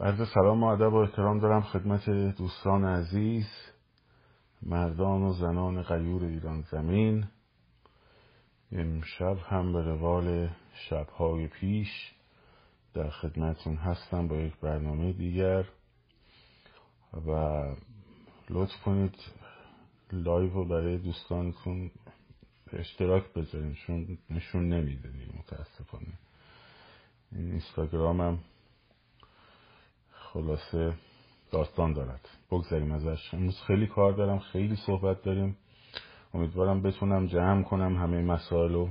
عرض سلام و ادب و احترام دارم خدمت دوستان عزیز مردان و زنان غیور ایران زمین. امشب هم به روال شبهای پیش در خدمتون هستم با یک برنامه دیگر و لطف کنید live رو برای دوستانتون اشتراک بذارین چون نشون نمیده متاسفانه. این اینستاگرامم خلاصه داستان دارد. بگذاریم ازش. امروز خیلی کار دارم خیلی صحبت داریم. امیدوارم بتونم جمع کنم همه مسائل رو.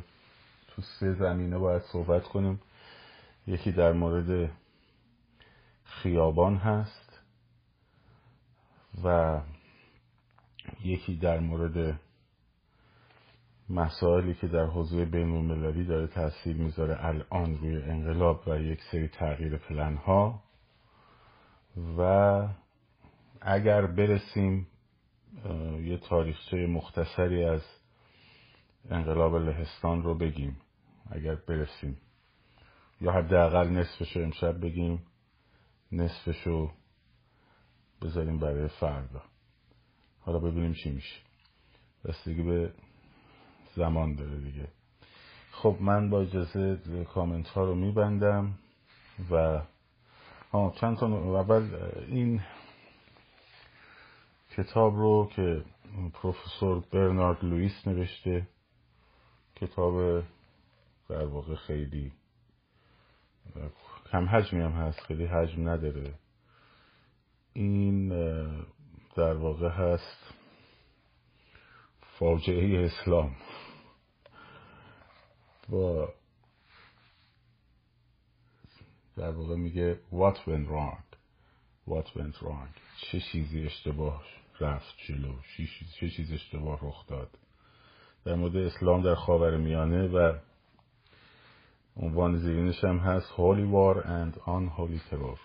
تو سه زمینه باید صحبت کنیم. یکی در مورد خیابان هست و یکی در مورد مسائلی که در حوزه بین داره تاثیر می‌ذاره الان روی انقلاب و یک سری تغییر پلن ها و اگر برسیم یه تاریخچه مختصری از انقلاب لهستان رو بگیم. اگر برسیم. یا حداقل نصفش رو امشب بگیم. نصفش رو بذاریم برای فردا. حالا ببینیم چی میشه. بستگی به زمان داره دیگه. خب من با اجازه کامنت ها رو میبندم و ها چند تا اول این کتاب رو که پروفسور برنارد لوئیس نوشته کتاب در واقع خیلی کم حجمی هم هست خیلی حجم نداره. این در واقع هست فاجعه اسلام. با در واقع میگه what went wrong? What went wrong? چه چیزی اشتباه رفت جلو؟ چه چیز اشتباه رخ داد؟ در مورد اسلام در خاور میانه و عنوان زیرینش هم هست Holy War and Unholy Terror.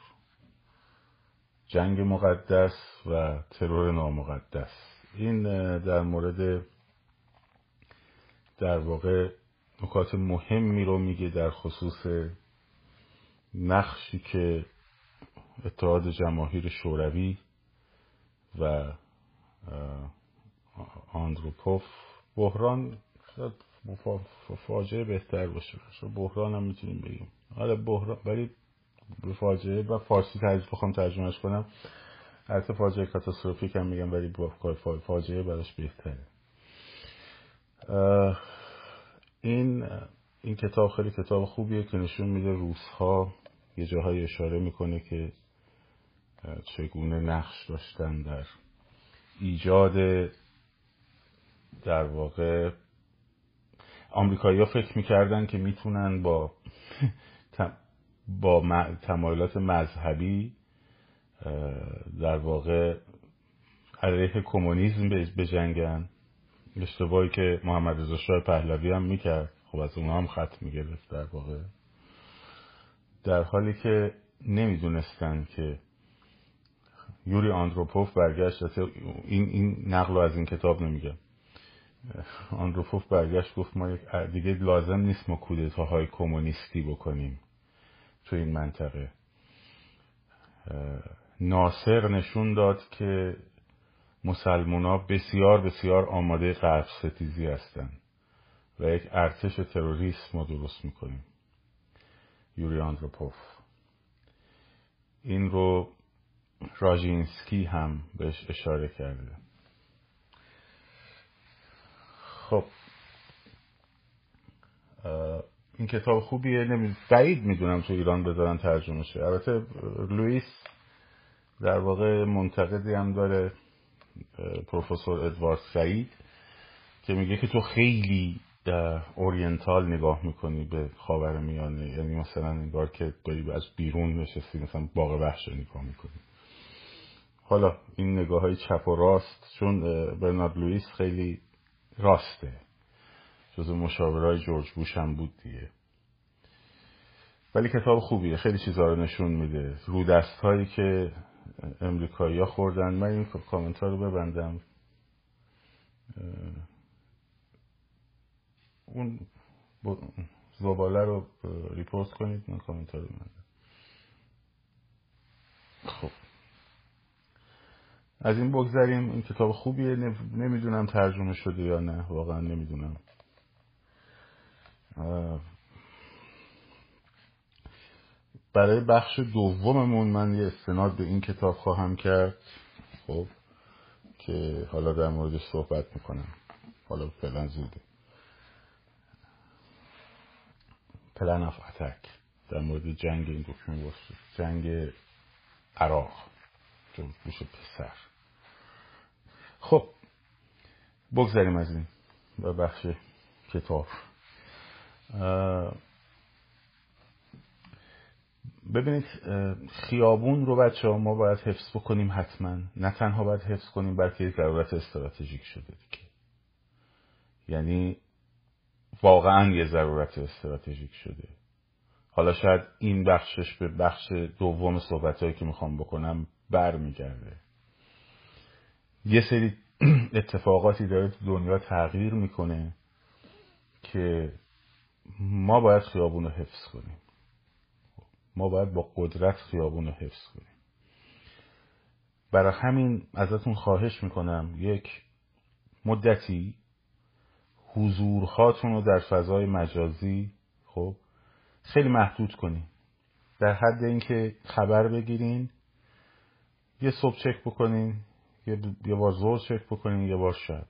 جنگ مقدس و ترور نامقدس. این در مورد در واقع نکات مهمی رو میگه در خصوص نقشی که اتحاد جماهیر شوروی و آندروپوف بحران فاجعه بهتر باشه بحران هم می‌تونیم بگیم. آره بحران ولی فاجعه و فارسی ترجمه بخوام ترجمهش کنم. البته فاجعه کاتاستروفیک هم میگم ولی فاجعه براش بهتره. این این کتاب خیلی کتاب خوبیه که نشون میده روزها یه جاهای اشاره می‌کنه که چگونه نقش داشتن در ایجاد در واقع آمریکایی ها فکر می‌کردن که می‌تونن با با تمایلات مذهبی در واقع علیه کمونیسم بجنگن. اشتباهی که محمد رضا شاه پهلوی هم می‌کرد. خب از اونها هم خط می‌گرفت در واقع. در حالی که نمی‌دونستن که یوری آندروپوف برگشت این این نقل از این کتاب نمیگم. آندروپوف برگشت گفت ما دیگه لازم نیست ما کودتاهای کمونیستی بکنیم تو این منطقه. ناصر نشون داد که مسلمونا بسیار بسیار آماده غرب ستیزی هستند و یک ارتش تروریسم ما درست می‌کنیم. یوری آندروپوف. این رو راژینسکی هم بهش اشاره کرده. خب. این کتاب خوبیه. نمی... بعید می‌دونم تو ایران بذارن ترجمه شه. البته لوئیس در واقع منتقدی هم داره پروفسور ادوارد سعید که میگه که تو خیلی اورینتال نگاه می‌کنی به خاور میانه یعنی مثلا انگار که داری از بیرون نشستی مثلا باغ وحش نگاه می‌کنی. حالا این نگاه های چپ و راست چون برنارد لوئیس خیلی راسته. جز مشاورای جورج بوش هم بود دیگه. ولی کتاب خوبیه خیلی چیزها رو نشون میده. رو دست هایی که امریکایی ها خوردن من این کامنت ها رو ببندم. اون زباله رو report کنید من کامنت رو ببندم از این بگذریم. این کتاب خوبیه. نمی‌دونم ترجمه شده یا نه. واقعا نمی‌دونم. برای بخش دوممون من یه استناد به این کتاب خواهم کرد. خب. که حالا در موردش صحبت می‌کنم. حالا فعلا زوده. پلن اف اتک در مورد جنگ این دکمه جنگ عراق. جوش پسر. خب بگذاریم از این و بخش کتاب. ببینید خیابون رو بچه ها ما باید حفظ بکنیم حتما. نه تنها باید حفظ کنیم بلکه ضرورت استراتژیک شده دیگه. یعنی واقعا یه ضرورت استراتژیک شده. حالا شاید این بخشش به بخش دوم صحبت هایی که می‌خوام بکنم برمیگرده. یه سری اتفاقاتی داره دنیا تغییر می‌کنه که ما باید خیابون رو حفظ کنیم. ما باید با قدرت خیابون رو حفظ کنیم. برای همین ازتون خواهش می‌کنم یک مدتی حضورهاتون رو در فضای مجازی خب خیلی محدود کنین. در حد اینکه خبر بگیرین یه صبح چک بکنین یه بار زور چک بکنین یه بار شب.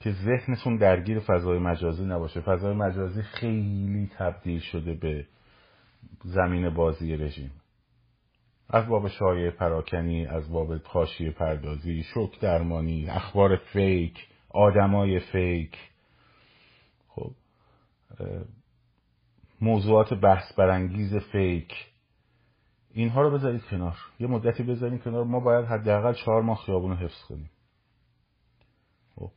که ذهنتون درگیر فضای مجازی نباشه. فضای مجازی خیلی تبدیل شده به زمین بازی رژیم. از باب شایع پراکنی از باب خاشی پردازی شک درمانی اخبار فیک آدمای فیک. خب موضوعات بحث برانگیز فیک. اینها رو بذارید کنار. یه مدتی بذارید کنار. ما باید حداقل چهار ماه خیابون رو حفظ کنیم. خب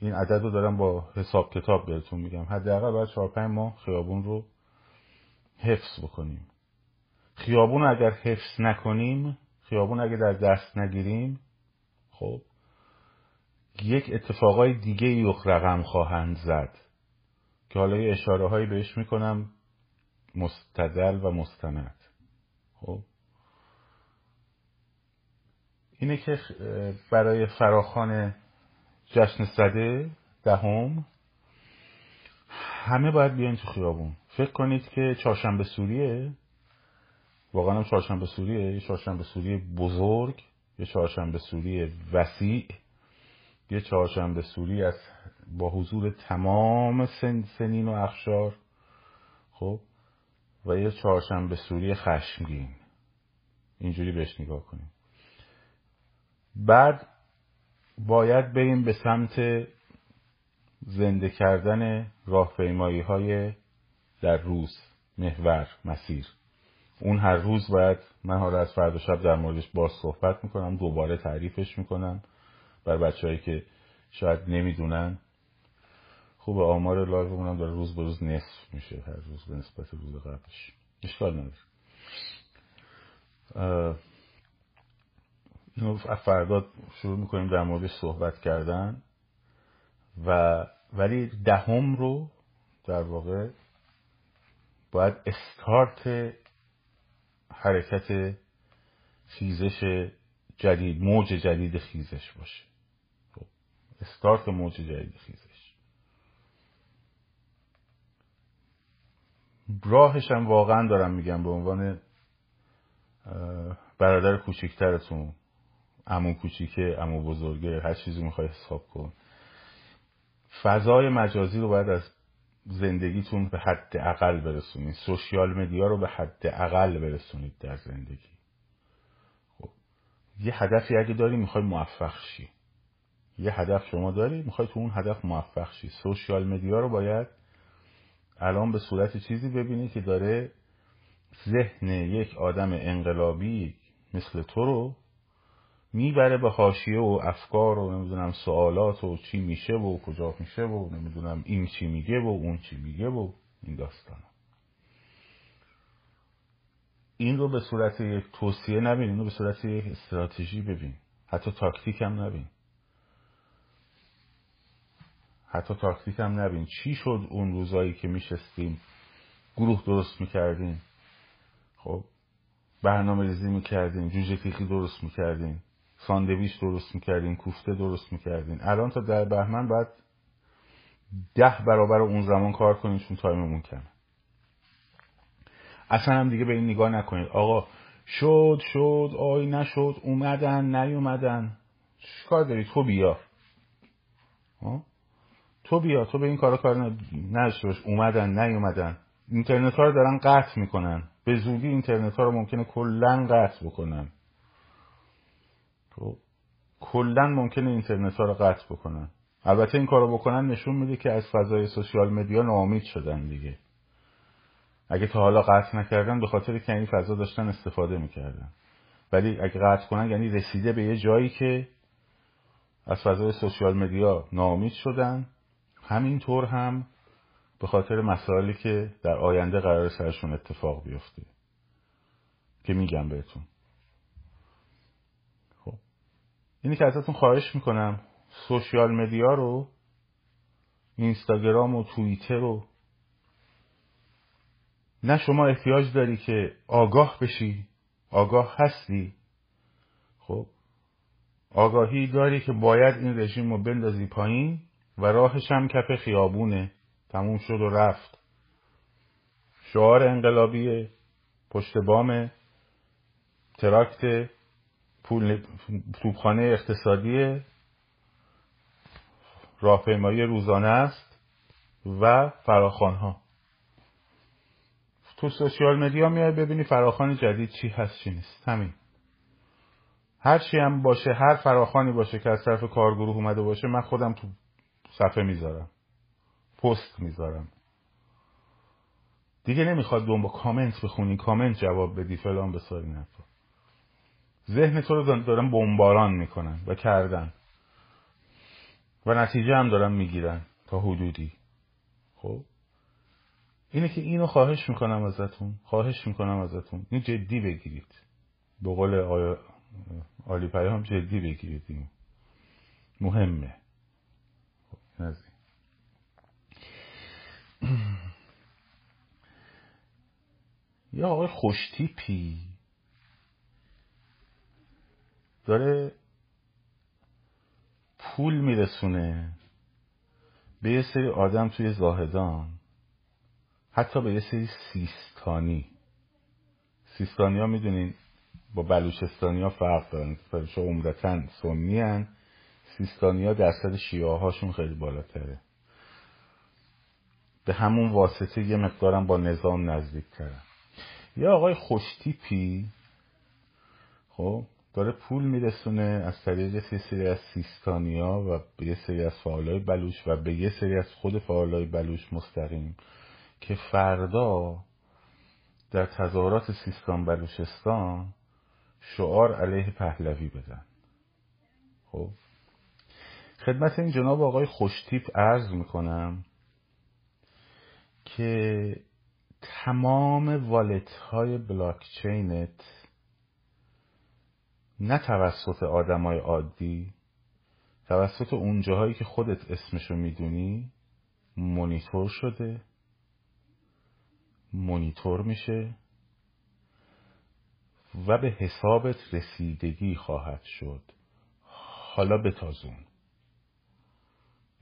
این عدد رو دارم با حساب کتاب بهتون میگم. حداقل باید چهار پنج ماه خیابون رو حفظ بکنیم. خیابون اگر حفظ نکنیم خیابون اگر در دست نگیریم خب یک اتفاقای دیگه ای رقم خواهند زد که حالا یه اشاره هایی بهش می‌کنم مستدل و مستند. خب؟ اینه که برای فراخان جشن صده دهم همه باید بیاین تو خیابون. فکر کنید که چهارشنبه سوریه؟ واقعا هم چهارشنبه سوریه یه چهارشنبه سوری بزرگ یه چهارشنبه سوری وسیع. یه چهارشنبه سوری از با حضور تمام سن سنین و اخشار خب و یه چهارشنبه سوری خشمگین. اینجوری بهش نگاه کنیم. بعد باید بریم به سمت زنده کردن راهپیمایی های در روز محور مسیر. اون هر روز باید من حالا از فردا شب در موردش باز صحبت می‌کنم دوباره تعریفش می‌کنم. بر بچههایی که شاید نمی‌دونن. خوب آمار لایو هم داره روز به روز نصف میشه هر روز به نسبت روز قبلش. اشکال نداره. اینو فردا شروع می‌کنیم در موردش صحبت کردن. و ولی دهم رو در واقع باید استارت حرکت خیزش جدید موج جدید خیزش باشه. استارت موج جدید خیزش راهش هم واقعا دارم میگم به عنوان برادر کوچیکترتون امو کوچیکه امو بزرگه هر چیزی می‌خوای حساب کن. فضای مجازی رو باید از زندگیتون به حد اقل برسونید. سوشیال مدیا رو به حد اقل برسونید در زندگی. خب یه هدفی اگه داری می‌خوای موفق شی. یه هدف شما داری؟ می‌خوای تو اون هدف موفق شی. سوشیال مدیا رو باید الان به صورت چیزی ببینی که داره ذهن یک آدم انقلابی مثل تو رو می‌بره به حاشیه و افکار و نمی‌دونم سوالات و چی میشه و کجا میشه و نمی‌دونم این چی میگه و اون چی میگه و این داستان. این رو به صورت یک توصیه نبین این رو به صورت یک استراتژی ببین. حتی تاکتیک هم نبین. حتی تاکتیک هم نبین. چی شد اون روزایی که میشستیم گروه درست می‌کردیم خب برنامه ریزی می‌کردیم جوجه تیغی درست می‌کردیم ساندویچ درست می‌کردین کوفته درست می‌کردین. الان تا در بهمن باید ده برابر اون زمان کار کنین چون time مون کمه. اصلا هم دیگه به این نگاه نکنید. آقا شد شد آی نشد اومدن نیومدن. چیکار داری تو بیا. تو بیا تو به این کارا کار نداشته باش اومدن نیومدن. اینترنت ها رو دارن قطع می‌کنن. به زودی اینترنت ها رو ممکنه کلا قطع بکنن. خب کلا ممکنه اینترنت ها رو قطع بکنن. البته این کارو بکنن نشون میده که از فضای سوشیال مدیا ناامید شدن دیگه. اگه تا حالا قطع نکردن به خاطر که این فضا داشتن استفاده می‌کردن. ولی اگه قطع کنن یعنی رسیده به یه جایی که از فضای سوشیال مدیا ناامید شدن. همینطور هم به خاطر مسائلی که در آینده قرار سرشون اتفاق بیفته. که میگم بهتون. خب. اینی که ازتون خواهش می‌کنم سوشیال مدیا رو اینستاگرام و توییتر رو نه شما احتیاج داری که آگاه بشی آگاه هستی. خب. آگاهی داری که باید این رژیم رو بندازی پایین. و راهش هم کف خیابونه. تموم شد و رفت. شعار انقلابی پشت بام تراکت پول توبخانه اقتصادی راهپیمایی روزانه است و فراخان ها تو سوشیال مدیا میای ببینی فراخان جدید چی هست چی نیست. همین. هر چی هم باشه هر فراخانی باشه که از طرف کارگروه اومده باشه من خودم تو صفحه می‌ذارم. پست می‌ذارم. دیگه نمی‌خواد با کامنت بخونی کامنت جواب بدی فلان بسار این ذهن تو رو دارن بمباران می‌کنن و کردن. و نتیجه هم دارن می‌گیرن تا حدودی. خب؟ اینه که اینو خواهش می‌کنم ازتون خواهش می‌کنم ازتون. این جدی بگیرید. به قول آلی پیام جدی بگیرید. اینو مهمه. یا آقای خوشتیپی داره پول میرسونه به یه سری آدم توی زاهدان حتی به یه سری سیستانی. سیستانی ها می‌دونین با بلوچستانی ها فرق دارن شما عمدتا سنی هن. سیستانی ها درصد شیعه هاشون خیلی بالاتره. به همون واسطه یه مقدارم با نظام نزدیک کردن یا آقای خوشتیپی خب داره پول میرسونه از طریق یه سری از سیستانیا و به یه سری از فعالای بلوش و به یه سری از خود فعالای بلوش مستقیم که فردا در تظاهرات سیستان بلوچستان شعار علیه پهلوی بدن. خب خدمت این جناب آقای خوشتیپ عرض می‌کنم که تمام والت های بلاکچینت نه توسط آدمای عادی توسط اون جاهایی که خودت اسمشو می‌دونی مونیتور شده مونیتور میشه و به حسابت رسیدگی خواهد شد. حالا بتازون.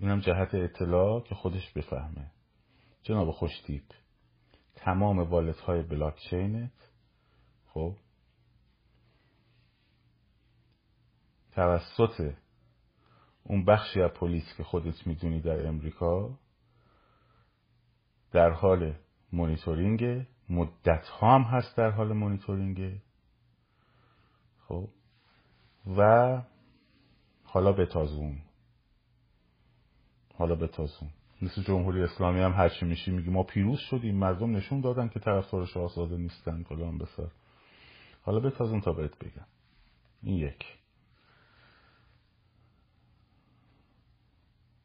اینم جهت اطلاع که خودش بفهمه. جناب خوشتیپ تمام wallet های بلاکچینت خب؟ توسط اون بخشی از پلیس که خودت می‌دونی در امریکا در حال مونیتورینگ مدت ها هم هست در حال مونیتورینگ خب؟ و حالا بتازون حالا بتازون مثل جمهوری اسلامی هم هرچی میشی میگی. ما پیروز شدیم. مردم نشون دادن که طرفدار شاهزاده نیستن. فلان بسار حالا بتازون تا بهت بگم. این یک.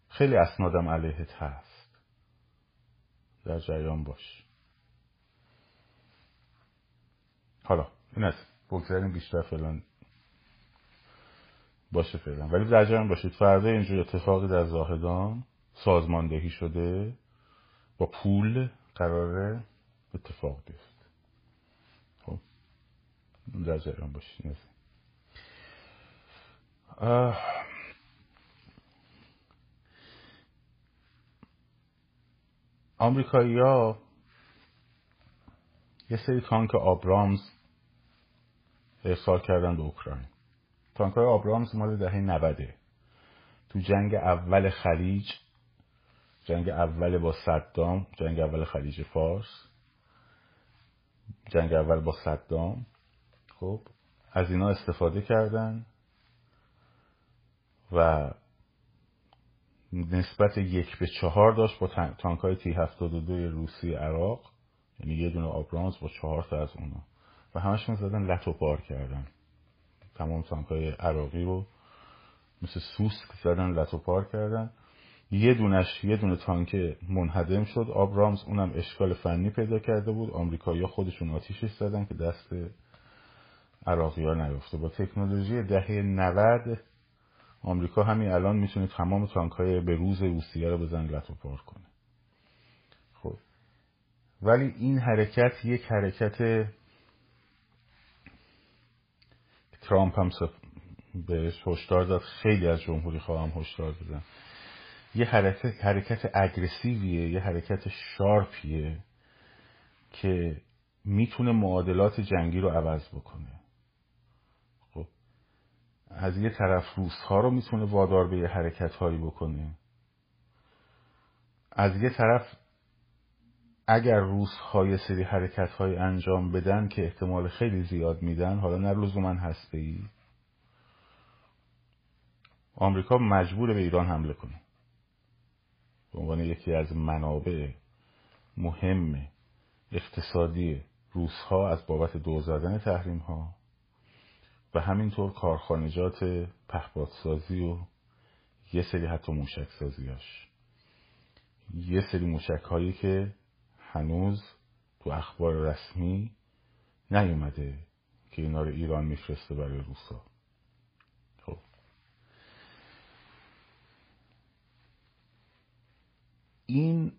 خیلی اسنادم علیهت هست. در جریان باش. حالا این از بگذاریم بیشتر فلان باشه فعلا. ولی در جریان باشید. فردا اینجور اتفاقی در زاهدان سازماندهی شده با پول قراره اتفاق بیفته. خب در جریان آمریکایی ها یه سری تانک آبرامز ارسال کردن به اوکراین. تانک های آبرامز مال دهه 90 تو جنگ اول خلیج جنگ اول با صدام جنگ اول خلیج فارس. جنگ اول با صدام. خب از اینا استفاده کردن و نسبت یک به چهار داشت با تانک های تی 72 روسی عراق. یعنی یه دونه آبرامز با چهار تا از اونا. و همشون زدن لط و پار کردن. تمام تانک های عراقی رو مثل سوسک زدن لط و پار کردن. یه دونش یه دونه تانک منهدم شد. آبرامز اونم اشکال فنی پیدا کرده بود. آمریکایی خودشون آتیشش زدن که دست عراقی ها نیفته با تکنولوژی دهه 90 آمریکا همین الان می‌تونه تمام تانک های به روز روسیه رو بزن لط و پار کنه. خب. ولی این حرکت یک حرکت ترامپ هم بهش هشدار داد. خیلی از جمهوری خواهم هشدار دادن. یه حرکت حرکت اگریسیویه یه حرکت شارپیه که می‌تونه معادلات جنگی رو عوض بکنه. خب از یه طرف روسها رو می‌تونه وادار به یه حرکت هایی بکنه. از یه طرف اگر روس های سری حرکت های انجام بدن که احتمال خیلی زیاد میدن حالا نه لزوما هسته ای آمریکا مجبور به ایران حمله کنه. به عنوان یکی از منابع مهم اقتصادی روس ها از بابت دو زدن تحریم ها و همینطور کارخانجات پهپادسازی و یه سری حتی موشک سازیاش یه سری موشک هایی که هنوز تو اخبار رسمی نیومده که اینا رو ایران میفرسته برای روسا خب این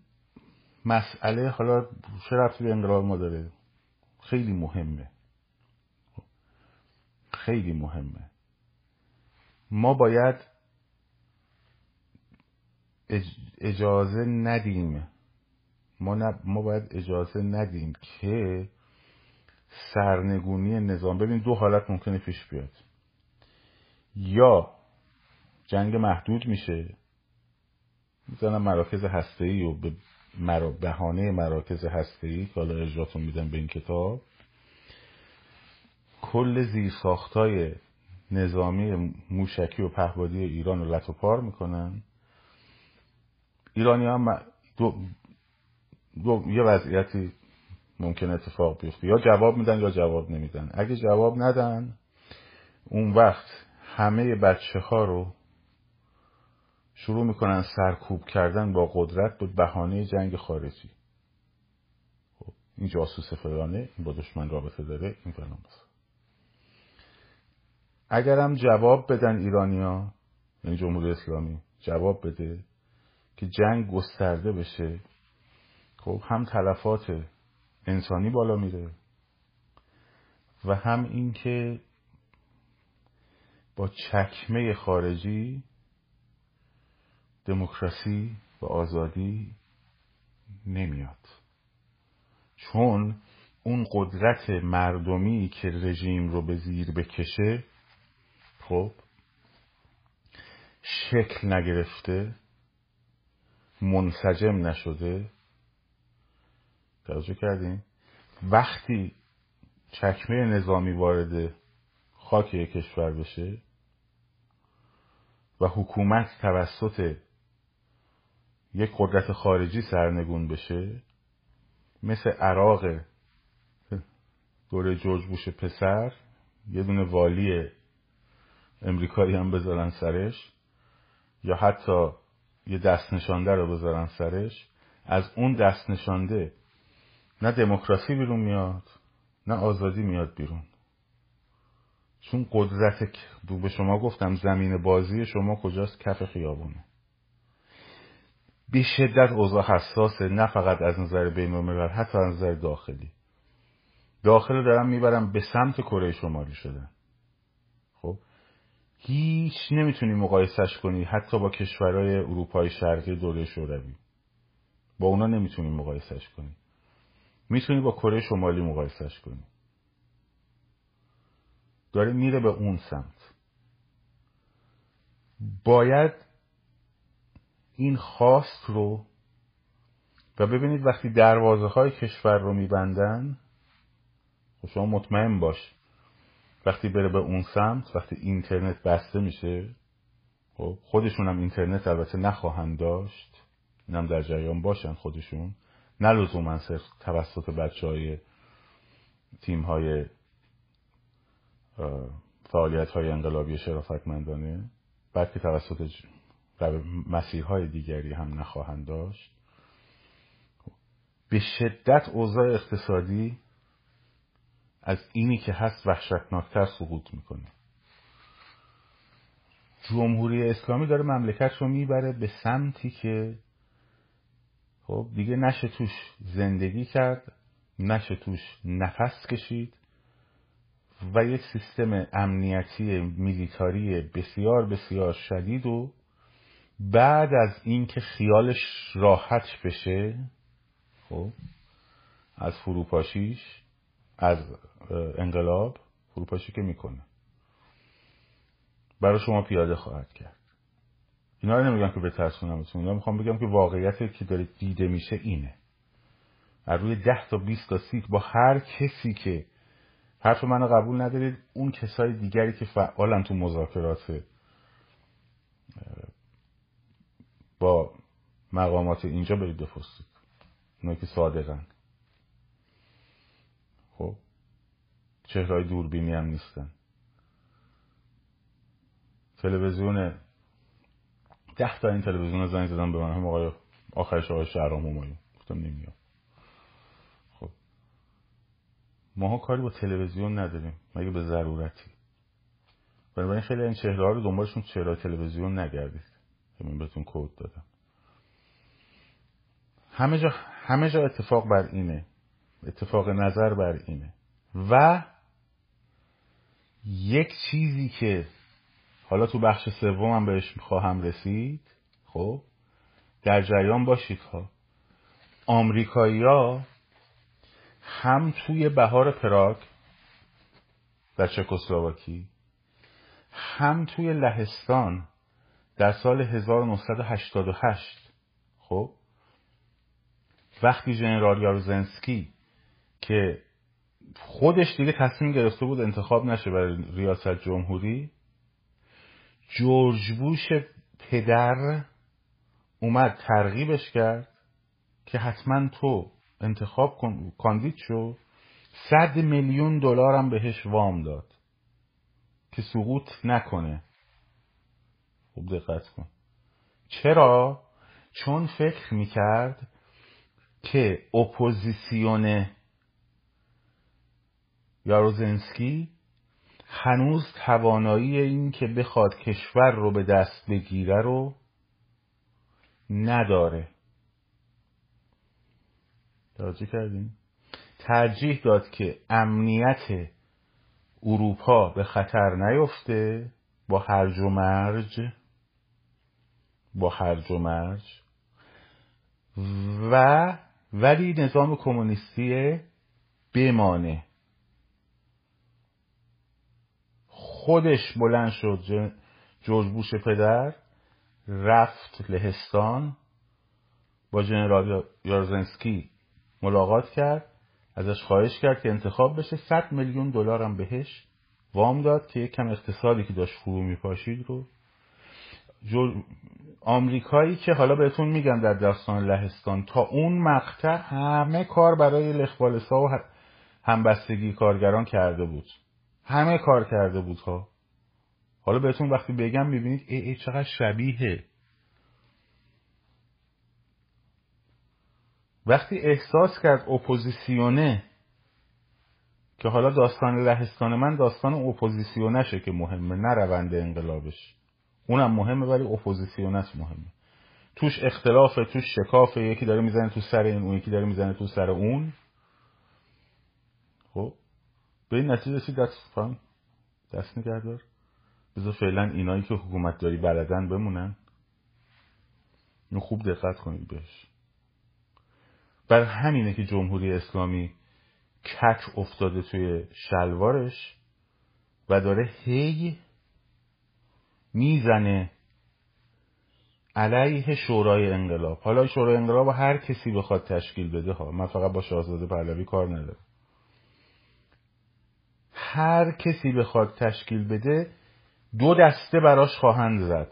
مسئله حالا چه رفتی به انقلاب ما داره؟ خیلی مهمه. خیلی مهمه. ما باید اجازه ندیم. ما, ما باید اجازه ندیم که سرنگونی نظام ببین دو حالت ممکنه پیش بیاد. یا جنگ محدود میشه می‌زنم مراکز هسته‌ای و به مرا بهانه مراکز هسته‌ای که حالا اجراتون میدم به این کتاب. کل زیرساختای نظامی موشکی و پهبادی ایران رو لط پار می‌کنن. ایرانی هم دو, دو یه وضعیتی ممکن اتفاق بیفته. یا جواب میدن یا جواب نمیدن. اگه جواب ندن اون وقت همه بچه ها رو شروع می‌کنن سرکوب کردن با قدرت به بهانه جنگ خارجی. خب این جاسوس فلانه این با دشمن رابطه داره این فلان اگرم جواب بدن ایرانیا یعنی جمهوری اسلامی جواب بده که جنگ گسترده بشه خب هم تلفات انسانی بالا میره و هم اینکه با چکمه خارجی دموکراسی و آزادی نمیاد. چون اون قدرت مردمی که رژیم رو به زیر بکشه خب شکل نگرفته منسجم نشده. توجه کردیم وقتی چکمه نظامی وارد خاک کشور بشه و حکومت توسط یک قدرت خارجی سرنگون بشه مثل عراق دوره جورج بوش پسر یه دونه والی امریکایی هم بذارن سرش یا حتی یه دست نشانده رو بذارن سرش. از اون دست نشانده نه دموکراسی بیرون میاد نه آزادی میاد بیرون. چون قدرت به شما گفتم زمین بازی شما کجاست؟ کف خیابونه. به شدت اوضاع حساسه نه فقط از نظر بین الملل حتی از نظر داخلی. داخل دارم می‌برم به سمت کره شمالی شدن. خب؟ هیچ نمی‌تونی مقایسش کنی حتی با کشورهای اروپای شرقی دوره شوروی. با اونا نمی‌تونی مقایسش کنی. می‌تونی با کره شمالی مقایسش کنی. داره میره به اون سمت. باید این خواست رو و ببینید وقتی دروازه های کشور رو میبندن خب شما مطمئن باش وقتی بره به اون سمت وقتی اینترنت بسته میشه خب خودشون هم اینترنت البته نخواهند داشت اینم در جریان باشن خودشون نه لزوما صرف توسط بچه های تیم های فعالیت های انقلابی شرافتمندانه بلکه توسط مسیرهای دیگری هم نخواهند داشت. به شدت اوضاع اقتصادی از اینی که هست وحشتناکتر سقوط می‌کنه. جمهوری اسلامی داره مملکت رو می‌بره به سمتی که خب دیگه نشه توش زندگی کرد نشه توش نفس کشید و یک سیستم امنیتی میلیتاری بسیار بسیار شدید و بعد از اینکه خیالش راحت بشه خب از فروپاشیش از انقلاب فروپاشی که می‌کنه. برای شما پیاده خواهد کرد. اینا رو نمیگم که بترسونمتون اینا می‌خوام بگم که واقعیتی که داره دیده میشه اینه. از روی ده تا 20 تا سیت با هر کسی که حرف منو قبول ندارید اون کسای دیگری که فعالن تو مذاکرات با مقامات اینجا برید بپرسید اونایی که صادقن. خب؟ چهرهای دوربینی هم نیستن. تلویزیون ده تا این تلویزیون زنگ زدن به من. هم آقای آخرش آقای شهرام همایون گفتم نمیام. خب. ماها کاری با تلویزیون نداریم. مگه به ضرورتی؟ بنابراین خیلی این چهره رو دنبالشون چهره تلویزیون نگردید. که من بهتون کود دادم. همه جا همه جا اتفاق بر اینه. اتفاق نظر بر اینه. و یک چیزی که حالا تو بخش سومم بهش خواهم رسید خب در جریان باشید ها. آمریکایی‌ها هم توی بهار پراگ در چکسلواکی هم توی لهستان در سال 1988 خب؟ وقتی جنرال یاروزنسکی که خودش دیگه تصمیم گرفته بود انتخاب نشه برای ریاست جمهوری جورج بوش پدر اومد ترغیبش کرد که حتما تو انتخاب کن کاندید شو. صد میلیون دلار بهش وام داد که سقوط نکنه. خوب دقت کن. چرا؟ چون فکر می‌کرد که اپوزیسیون یاروزنسکی هنوز توانایی این که بخواد کشور رو به دست بگیره رو نداره. توجه کردیم ترجیح داد که امنیت اروپا به خطر نیفته با هرج و مرج. با هرج و مرج. و ولی نظام کمونیستی بمانه. خودش بلند شد جورج پدر رفت لهستان با جنرال یارزنسکی ملاقات کرد ازش خواهش کرد که انتخاب بشه. 100 میلیون دلار هم بهش وام داد که کم اقتصادی که داشت فرو میپاشید رو آمریکایی که حالا بهتون میگم در داستان لهستان تا اون مقطع همه کار برای لخبالسا و همبستگی کارگران کرده بود. همه کار کرده بود ها. حالا بهتون وقتی بگم می‌بینید ای, ای چقدر شبیه وقتی احساس کرد اپوزیسیونه که حالا داستان لهستان من داستان اپوزیسیونشه که مهمه نه روند انقلابش. اونم مهمه ولی اپوزیسیونش مهمه. توش اختلافه توش شکافه. یکی داره می‌زنه تو سر این اون یکی داره می‌زنه تو سر اون. خب؟ به این نتیجه رسید دست فهم دست نگردار بذار فعلا اینایی که حکومت داری بلدن بمونن. اینو خوب دقت کنید بهش. بر همینه که جمهوری اسلامی کک افتاده توی شلوارش و داره هی می‌زنه علیه شورای انقلاب. حالا شورای انقلاب هر کسی بخواد تشکیل بده ها من فقط با شاهزاده پهلوی کار ندارم. هر کسی بخواد تشکیل بده دو دسته براش خواهند زد.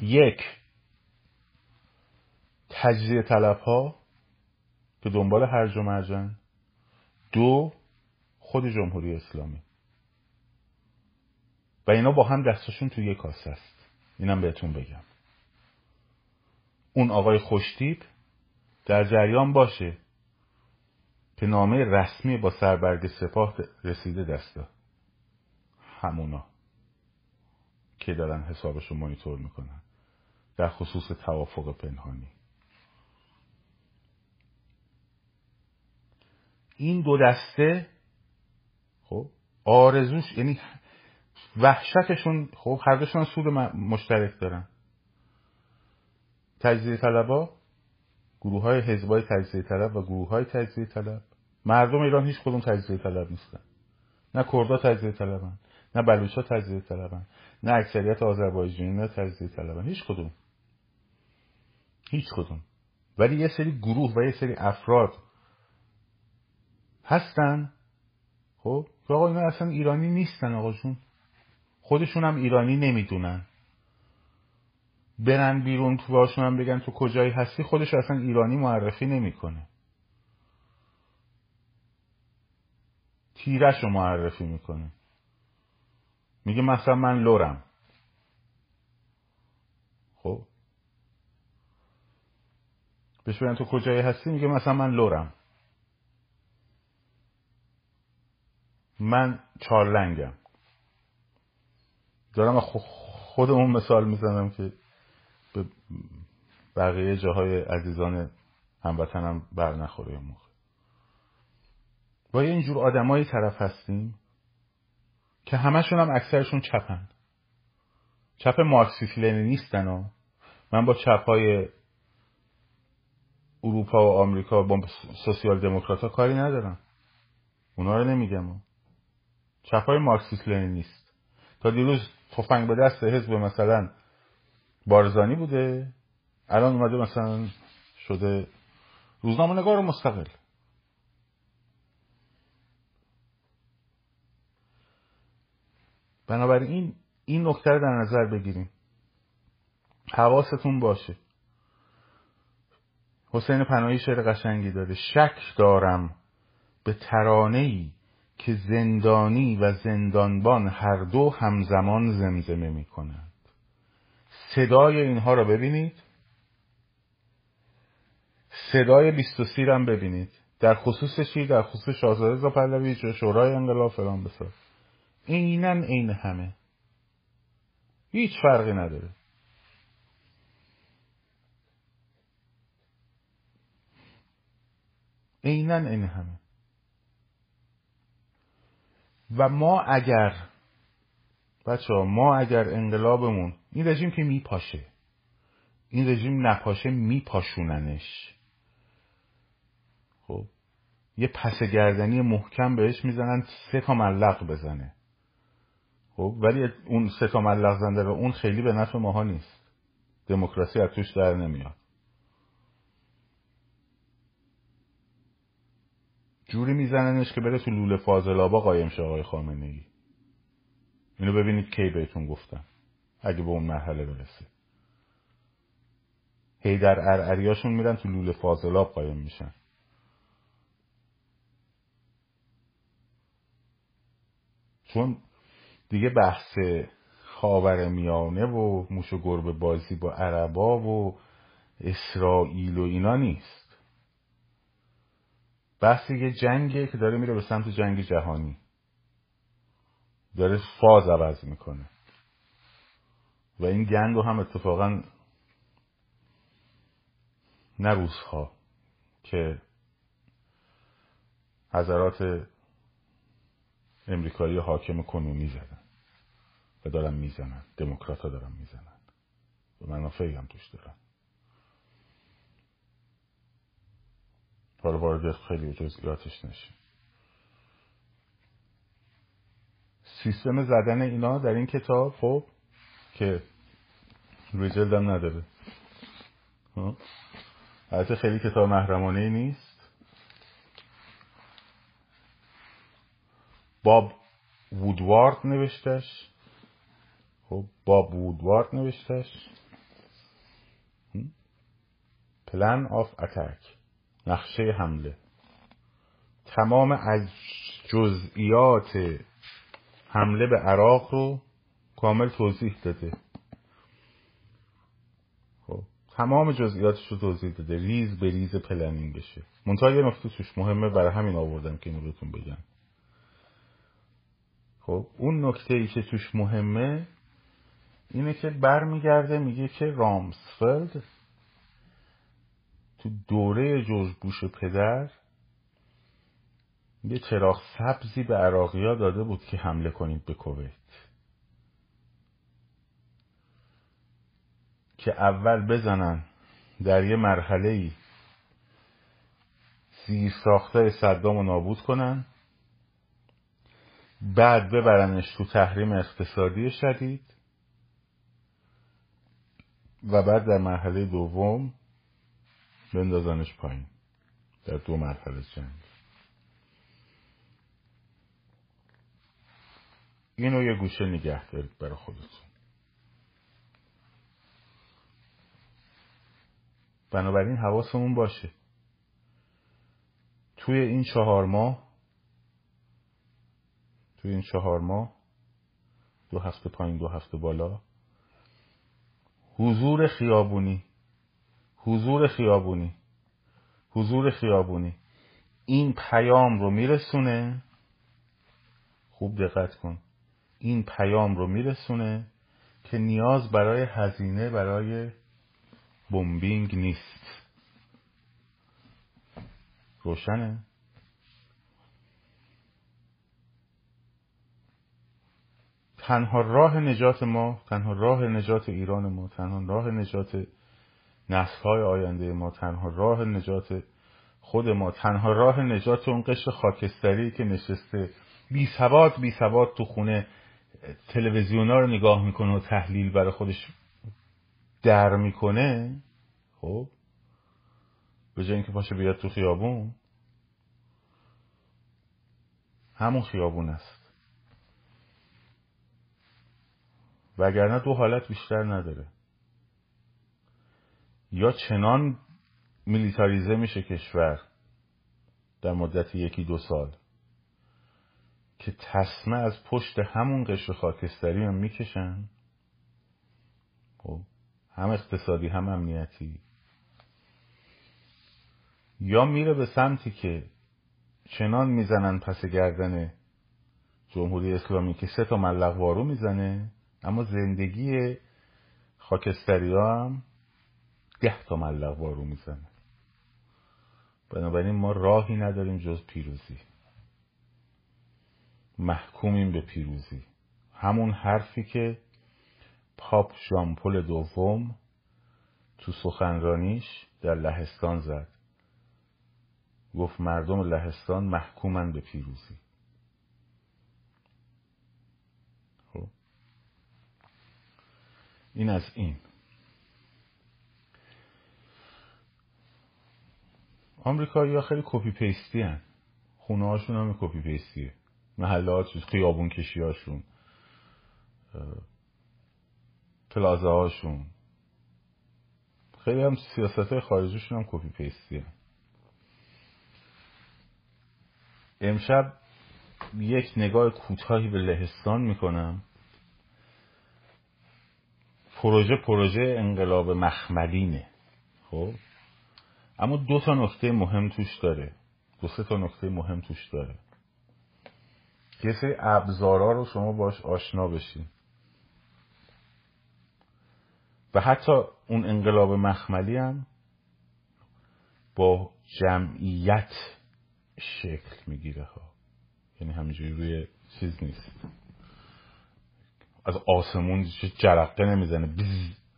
یک تجزیه طلب ها که دنبال هرج و دو خود جمهوری اسلامی. و اینا با هم دستشون توی یک کاسه است. اینم بهتون بگم. اون آقای خوشتیب در جریان باشه که نامه رسمی با سربرگ سپاه رسیده دسته همونا که دارن حسابش رو مانیتور می‌کنن. در خصوص توافق پنهانی. این دو دسته خب آرزوش یعنی وحشتشون خب هر دوشون سود مشترک دارن. تجزیه طلبا گروه های حزبای تجزیه طلب و گروه های تجزیه طلب. مردم ایران هیچ کدوم تجزیه طلب نیستن. نه کردا تجزیه طلبن نه بلوچا تجزیه طلبن نه اکثریت آذربایجانی نه تجزیه طلبن. هیچ کدوم. هیچ کدوم. ولی یه سری گروه و یه سری افراد هستن. خب؟ آقا اینا اصلا ایرانی نیستن آقاشون خودشون هم ایرانی نمی‌دونن. برن بیرون تو باشون هم بگن تو کجایی هستی خودش اصلا ایرانی معرفی نمی‌کنه. تیرش رو معرفی می‌کنه. میگه مثلا من لورم. خب؟ بهش بگن تو کجایی هستی؟ میگه مثلا من لورم. من چارلنگم. دارم خودمون مثال می‌زنم که به بقیه جاهای عزیزان هموطنم بر نخوره موقع با اینجور آدمایی طرف هستیم که همشون هم اکثرشون چپن. چپ مارکسیست نیستن و من با چپ های اروپا و آمریکا با سوسیال دموکرات ها کاری ندارم. اونا رو نمیگم چپ های مارکسیست نیست. تا دیروز تفنگ به دست حزب مثلا بارزانی بوده الان اومده مثلا شده روزنامه نگار مستقل. بنابراین این نکته رو در نظر بگیریم. حواستون باشه. حسین پناهی شعر قشنگی داره. شک دارم به ترانه ای که زندانی و زندانبان هر دو همزمان زمزمه می کنند صدای اینها رو ببینید. صدای بیست و هم ببینید. در خصوص چی؟ در خصوص شاهزاده رضا پهلوی شورای انقلاب فلان بسار. اینن این همه. هیچ فرقی نداره. اینن این همه. و ما اگر بچه ما اگر انقلابمون این رژیم که میپاشه. این رژیم نپاشه میپاشوننش. خب یه پس گردنی محکم بهش می‌زنن سه تا ملق بزنه. خب ولی اون سه تا ملق زنده رو اون خیلی به نفع ماها نیست. دموکراسی از توش در نمیاد. جوری میزننش که بره تو لوله فاضلابا قایم شه آقای خامنه ای اینو ببینید کی بهتون گفتم اگه به اون مرحله برسه. هی در ارعریاشون میرن تو لوله فاضلاب قایم میشن. چون دیگه بحث خاور میانه و موش و گربه بازی با عربا و اسرائیل و اینا نیست. بحث یه جنگه که داره میره به سمت جنگ جهانی. داره فاز عوض می‌کنه. و این رو هم اتفاقا نه روزها که حضرات امریکایی حاکم کنونی زدن و دارن می‌زنن. دموکرات ها دارن می‌زنن. و منافعی هم توش دارن. حالا وارد خیلی جزئیاتش نشیم. سیستم زدن اینا در این کتاب خب که روی جلدم نداره. البته خیلی کتاب محرمانه ای نیست. باب وودوارد نوشتش. خب باب وودوارد نوشتش. Plan of Attack نقشه حمله. تمام از جزئیات حمله به عراق رو کامل توضیح داده. خب تمام جزئیاتش رو توضیح داده. ریز به ریز بشه. منتها یه نکته توش مهمه برای همین آوردم که اینو بهتون بگم. خب اون نکته ای که توش مهمه اینه که برمیگرده میگه که رامسفلد تو دوره جورج بوش پدر یه چراغ سبزی به عراقیا داده بود که حمله کنید به کویت. که اول بزنن در یه مرحله ای زیر ساخته صدام رو نابود کنن بعد ببرنش تو تحریم اقتصادی شدید و بعد در مرحله دوم بندازنش پایین. در دو مرحله جنگ. اینو یه گوشه نگه دارید برای خودتون. بنابراین حواسمون باشه. توی این چهار ماه توی این چهار ماه دو هفته پایین دو هفته بالا حضور خیابونی حضور خیابونی. حضور خیابونی. این پیام رو میرسونه. خوب دقت کن. این پیام رو میرسونه که نیاز برای هزینه برای بمبینگ نیست. روشنه؟ تنها راه نجات ما تنها راه نجات ایران ما تنها راه نجات نسل های آینده ما تنها راه نجات خود ما تنها راه نجات اون قشر خاکستری که نشسته. بی سواد بی سواد تو خونه تلویزیون ها رو نگاه می‌کنه و تحلیل برای خودش در می‌کنه. خب؟ به جای اینکه پاشه بیاد تو خیابون همون خیابون است. وگرنه دو حالت بیشتر نداره. یا چنان میلیتاریزه میشه کشور در مدت یکی دو سال که تسمه از پشت همون قشر خاکستری هم می‌کشن؟ خب هم اقتصادی هم امنیتی. یا میره به سمتی که چنان می‌زنن پس گردن جمهوری اسلامی که سه تا ملق وارو می‌زنه اما زندگی خاکستری هم ده تا ملق وارو می‌زنه. بنابراین ما راهی نداریم جز پیروزی. محکومیم به پیروزی. همون حرفی که پاپ ژامپل دوم تو سخنرانیش در لهستان زد. گفت مردم لهستان محکومن به پیروزی. خب. این از این. آمریکایی ها خیلی کپی پیستی هن. خونه هاشون هم کپی پیستیه محله خیابون کشی هاشون پلازه هاشون خیلی هم سیاست های خارجیشون هم کپی پیستی امشب یک نگاه کوتاهی به لهستان می‌کنم. پروژه پروژه انقلاب مخملینه. خب؟ اما دو تا نکته مهم توش داره. دو سه تا نکته مهم توش داره. یه سری ابزارا رو شما باش آشنا بشین. و حتی اون انقلاب مخملی هم با جمعیت شکل می‌گیره ها. یعنی همینجوری روی چیز نیست. از آسمون جرقه نمی‌زنه.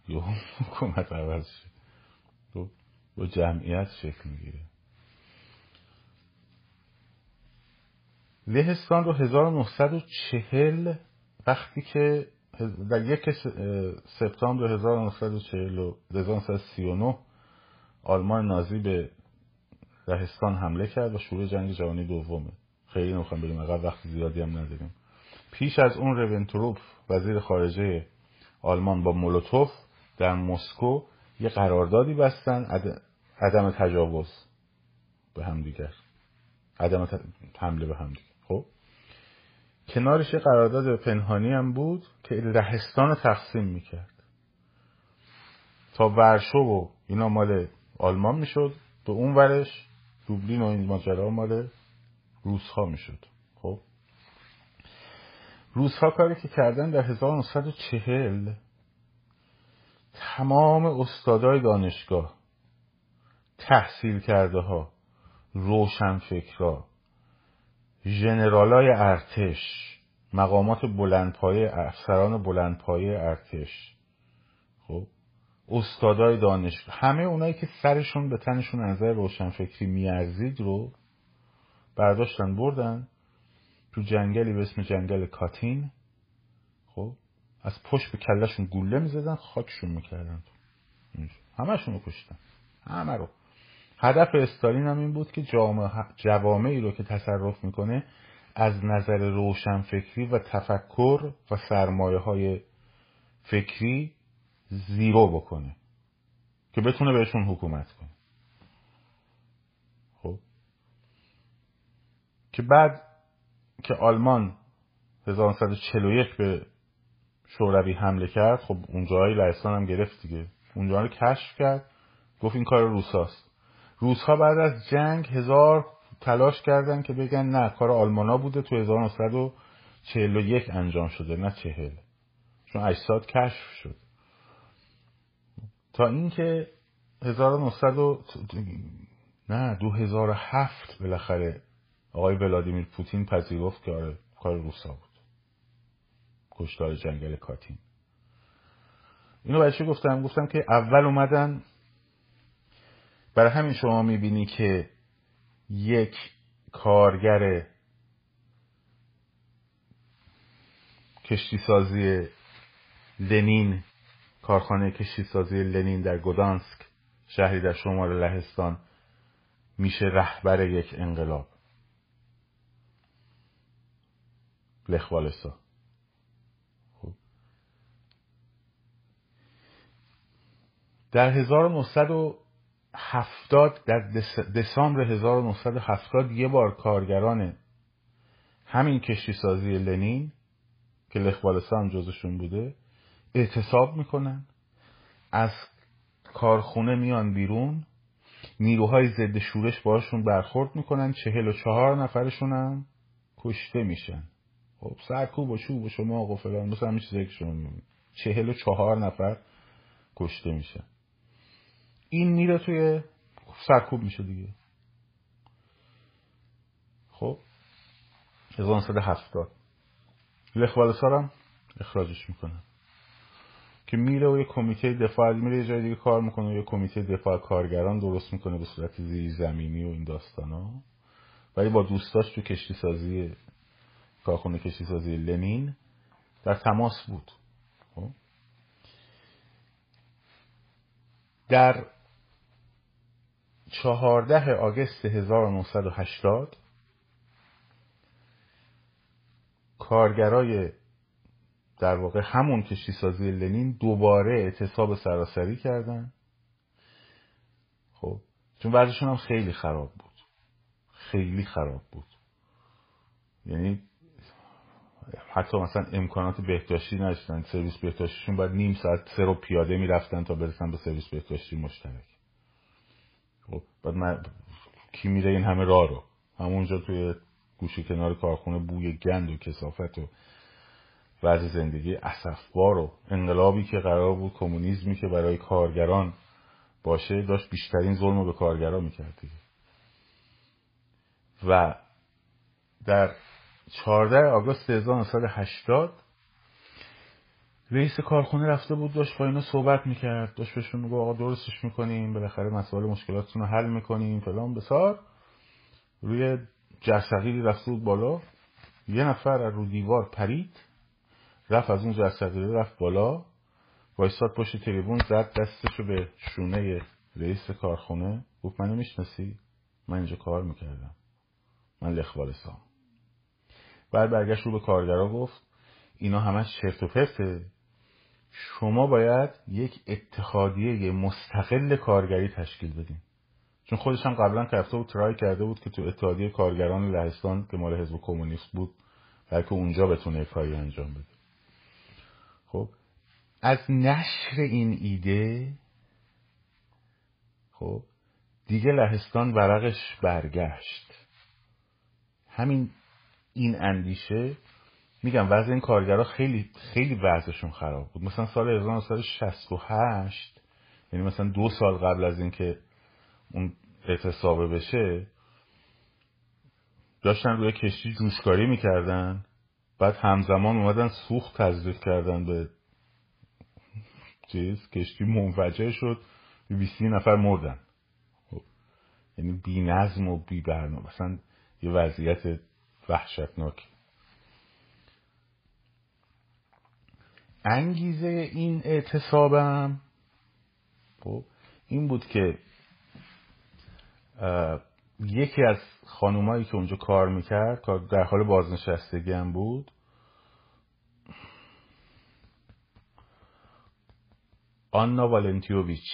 یه حکومت عوض شد با جمعیت شکل می‌گیره. لهستان رو 1940 وقتی که در یک سپتامبر 1939 آلمان نازی به لهستان حمله کرد و شروع جنگ جهانی دومه. خیلی نمی‌خوام بریم عقب وقت زیادی هم نداریم. پیش از اون رونتروپ وزیر خارجه آلمان با مولوتوف در مسکو یه قراردادی بستن عدم تجاوز به همدیگر عدم حمله به همدیگر خب؟ کنارش یه قرارداد پنهانی هم بود که لهستان رو تقسیم می‌کرد. تا ورشو و اینا مال آلمان می‌شد به اون ورش دوبلین و این ماجرا مال روس ها می‌شد. خب؟ روس ها کاری که کردن در 1940 تمام استادای دانشگاه تحصیل کرده ها روشن فکرها ژنرالای ارتش مقامات بلندپایه افسران بلندپایه ارتش خب استادای دانش همه اونایی که سرشون به تنشون نظر روشنفکری میارزید رو برداشتن بردن تو جنگلی به اسم جنگل کاتین خب از پشت به کلشون گوله می‌زدن خاکشون می‌کردن. همشون رو کشتن. همه رو. هدف استالین هم این بود که جوامعی رو که تصرف می‌کنه از نظر روشنفکری و تفکر و سرمایه های فکری زیرو بکنه. که بتونه بهشون حکومت کنه. خب. که بعد که آلمان 1941 به شوروی حمله کرد خب اونجاهای لهستان هم گرفت دیگه. اونجا رو کشف کرد. گفت این کار روساست. روسها بعد از جنگ هزار تلاش کردن که بگن نه کار آلمانا بوده تو 1941 انجام شده نه چهل. چون اجساد کشف شد. تا اینکه 1900 نه 2007 بالاخره آقای ولادیمیر پوتین پذیرفت که آره کار روسا بود. کشتار جنگل کاتین. اینو برای گفتم؟ گفتم که اول اومدن برای همین شما می‌بینی که یک کارگر کشتی سازی لنین کارخانه کشتی سازی لنین در گودانسک شهری در شمال لهستان میشه رهبر یک انقلاب. لخوالسا خب. در 1970 در دسامبر 1970 یه بار کارگران همین کشتی سازی لنین که لخوالسا هم جزشون بوده اعتصاب می‌کنن. از کارخونه میان بیرون نیروهای ضد شورش باشون برخورد می‌کنن چهل و چهار نفرشون هم کشته میشن. خب سرکوب و چوب و شما و فلان مثل همین چیزایی چهل و چهار نفر کشته میشن. این میره توی سرکوب میشه دیگه. خب. 1970 لخوالسارم اخراجش می‌کنن که میره و یه کمیته دفاع میره یه جای دیگه کار می‌کنه و یه کمیته دفاع کارگران درست می‌کنه به صورت زیر زمینی و این داستان ها. ولی با دوستاش تو کشتی سازی کارخونه کشتی سازی لنین در تماس بود. خب؟ در چهارده آگست 1980 کارگرای در واقع همون کشتی سازی لنین دوباره اعتصاب سراسری کردن. خب چون وضعشون هم خیلی خراب بود. خیلی خراب بود. یعنی حتی مثلا امکانات بهداشتی نداشتن. سرویس بهداشتیشون باید نیم ساعت سه رو پیاده می‌رفتن تا برسن به سرویس بهداشتی مشترک. خب بعد من کی میره این همه راه رو؟ همونجا توی گوشه کنار کارخونه بوی گند و کسافت و وضع زندگی اصفبار و انقلابی که قرار بود کمونیسمی که برای کارگران باشه داشت بیشترین ظلم رو به کارگران می‌کرد و در 14 آگوست 1980 رئیس کارخونه رفته بود داشت با اینا صحبت می‌کرد. داشت بهشون میگو آقا درستش می‌کنیم بالاخره مسائل مشکلاتتون رو حل می‌کنیم فلان. بسار روی جرثقیلی رفته بود بالا. یه نفر از رو دیوار پرید رفت از اون جرثقیلی رفت بالا. وایستاد پشت تریبون زد دستشو به شونه رئیس کارخونه. گفت منو می‌شناسی؟ من اینجا کار می‌کردم. من لخوالسام بعد برگشت رو به کارگرا گفت اینا همش چرت و پرته. شما باید یک اتحادیه مستقل کارگری تشکیل بدین. چون خودش هم قبلا رفته بود ترای کرده بود که تو اتحادیه کارگران لهستان که مال حزب کمونیست بود بلکه اونجا بتونه کاری انجام بده. خب از نشر این ایده خب دیگه لهستان ورقش برگشت. همین این اندیشه میگم وضع این کارگرها خیلی خیلی وضعشون خراب بود. مثلا سال 1968 یعنی مثلا دو سال قبل از اینکه اون اعتصابه بشه داشتن روی کشتی جوشکاری می‌کردن. بعد همزمان اومدن سوخت تزریق کردن به چیز کشتی منفجر شد. بیسی نفر مردن. خب. یعنی بی نظم و بی برنامه مثلا یه وضعیت وحشتناک انگیزه این اعتصابم. خب این بود که یکی از خانومایی که اونجا کار می‌کرد کار در حال بازنشستگی هم بود آنا والنتیوویچ.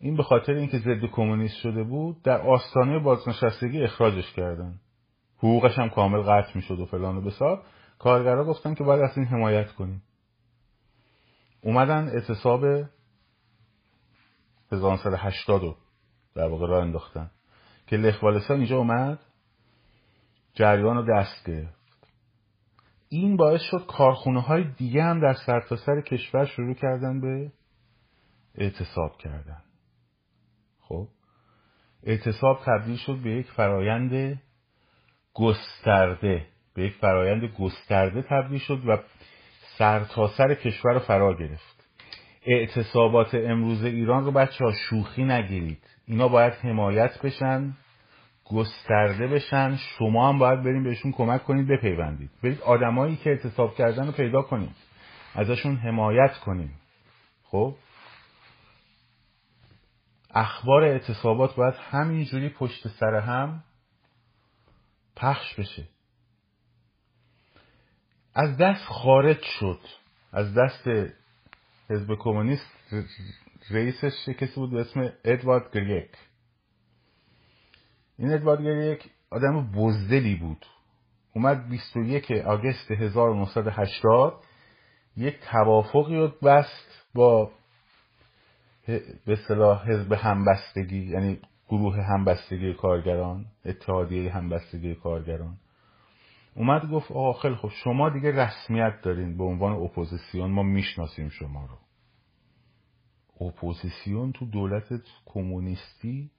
این به خاطر اینکه ضد کمونیست شده بود در آستانه بازنشستگی اخراجش کردن. حقوقش هم کامل قطع می‌شد و فلان و بسار. کارگرها گفتن که باید از این حمایت کنیم. اومدن اعتصاب 1980 رو در واقع راه انداختن. که لخوالستان اینجا اومد جریان رو دست گرفت. این باعث شد کارخونه های دیگه هم در سرتاسر سر کشور شروع کردن به اعتصاب کردن. خب اعتصاب تبدیل شد به یک فرایند گسترده. به یک فرایند گسترده تبدیل شد و سرتاسر سر کشور رو فرا گرفت. اعتصابات امروز ایران رو بچه ها شوخی نگیرید. اینا باید حمایت بشن گسترده بشن. شما هم باید بریم بهشون کمک کنید بپیوندید. برید آدمایی که اعتصاب کردن رو پیدا کنید. ازشون حمایت کنیم خب؟ اخبار اعتصابات باید همینجوری پشت سر هم پخش بشه. از دست خارج شد. از دست حزب کمونیست رئیسش کسی بود به اسم ادوارد گریک. این ادوارد گریک آدم بزدلی بود. اومد 21 آگست 1980 یک توافقی رو بست با به صلاح حزب همبستگی یعنی گروه همبستگی کارگران اتحادیه همبستگی کارگران. اومد گفت آقا خیلی خب شما دیگه رسمیت دارین به عنوان اپوزیسیون ما می‌شناسیم شما رو. اپوزیسیون تو دولت کمونیستی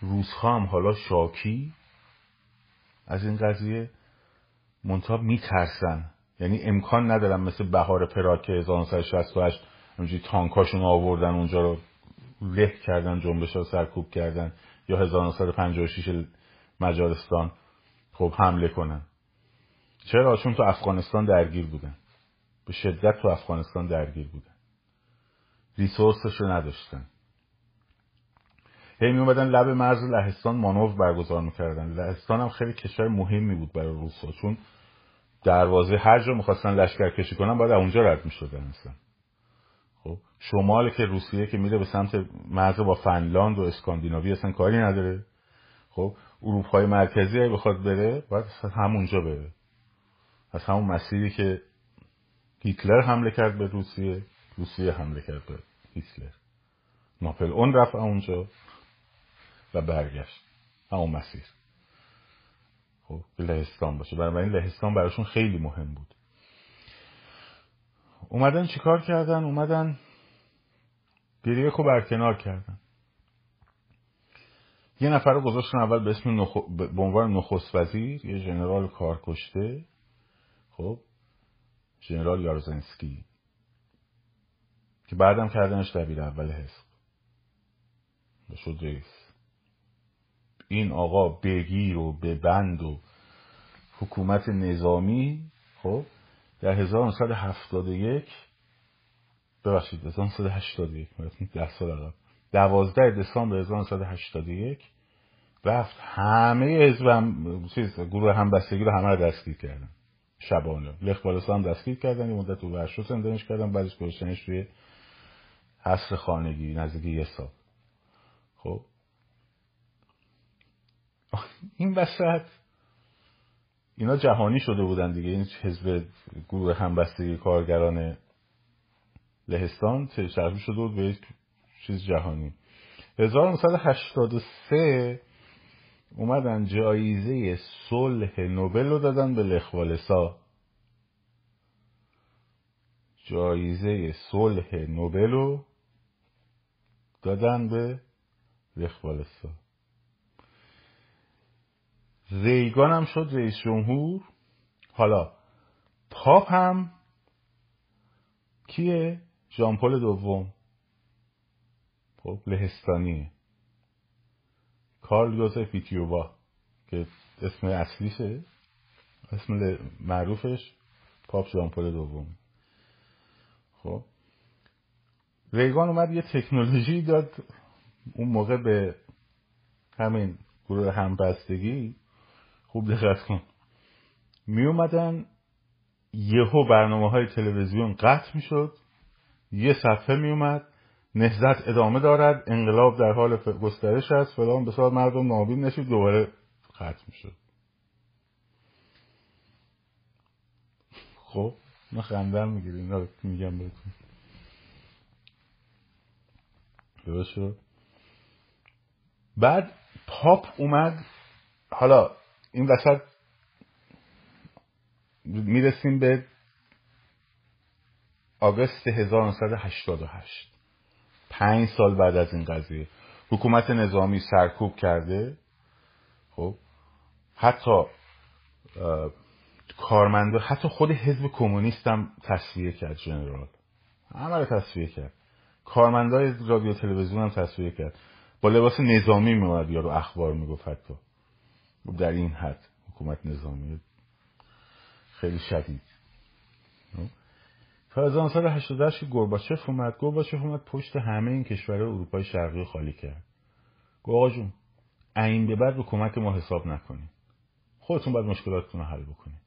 روس‌ها هم حالا شاکی از این قضیه منتها میترسن. یعنی امکان ندارن مثل بهار پراگ که 1968 اونجوری تانکاشون آوردن اونجا رو له کردن جنبش ها سرکوب کردن یا 1956 مجارستان. خب حمله کنن. چرا؟ چون تو افغانستان درگیر بودن. به شدت تو افغانستان درگیر بودن. ریسورسش رو نداشتن. هی می اومدن لب مرز لهستان مانور برگزار می‌کردن. لهستان هم خیلی کشور مهمی بود برای روسا چون دروازه هر جا می‌خواستن لشکر کشی کنن باید اونجا رد می‌شدن اصلا خب شمال که روسیه که میره به سمت مرز با فنلاند و اسکاندیناوی اصلا کاری نداره. خب اروپای مرکزی بخواد بره باید همونجا بره. از همون مسیری که هیتلر حمله کرد به روسیه روسیه حمله کرد به هیتلر. ناپل اون رفت اونجا و برگشت. همون مسیر. خب لهستان باشه. برای لهستان براشون خیلی مهم بود. اومدن چیکار کردن؟ اومدن گریه رو برکنار کردن. یه نفر رو گذاشتن اول به اسم نخ... به عنوان نخست وزیر یه ژنرال کارکشته. خب ژنرال یارزنسکی. که بعدم کردنش دبیر اول حزب. و شد رئیس. این آقا بگیر و ببند و حکومت نظامی خب در 1971 ببخشید 1981 ده سال عقب. 12 دسامبر 1981 رفت. همه حزب هم چیز گروه همبستگی رو همه رو دستگیر کردن. شبانه. لخ بالسا هم دستگیر کردن یه مدت تو ورشو زندانش کردن بعدش گذاشتنش روی حصر خانگی نزدیک یه سال. خب. این وسط. اینا جهانی شده بودن دیگه. این حزب گروه همبستگی کارگران لهستان تشبیه شده بود به یک چیز جهانی. 1983 اومدن جایزه صلح نوبل رو دادن به لخوالسا جایزه صلح نوبل رو دادن به لخوالسا ریگان هم شد رئیس جمهور. حالا پاپ هم کیه؟ ژامپل دوم. خب لهستانیه. کارل یوزف ایتیوبا که اسم اصلیشه. اسم معروفش پاپ ژامپل دوم. خب. ریگان اومد یه تکنولوژی داد. اون موقع به همین گروه همبستگی خوب دقت کن. می اومدن یهو برنامه های تلویزیون قطع می شد یه صفحه می اومد. نهزت ادامه دارد. انقلاب در حال گسترش است. فلان بسیار مردم نابین نشید. دوباره ختم شد. خب من خندم می‌گیره اینا میگم بهتون. درست بعد پاپ اومد. حالا این وسط می‌رسیم به آگست 1988 پنج سال بعد از این قضیه. حکومت نظامی سرکوب کرده. خب. حتی کارمنده حتی خود حزب کمونیست هم تصویه کرد جنرال. همه رو تصویه کرد. کارمندای رادیو تلویزیون هم تصویه کرد. با لباس نظامی میومد یارو اخبار می‌گفت حتی. در این حد حکومت نظامی. خیلی شدید. تا 1988 که گورباچف اومد گورباچف اومد پشت همه این کشور اروپای شرقی خالی کرد. گو آقا جون به بعد حکومت ما حساب نکنید خودتون باید مشکلاتتون رو حل بکنید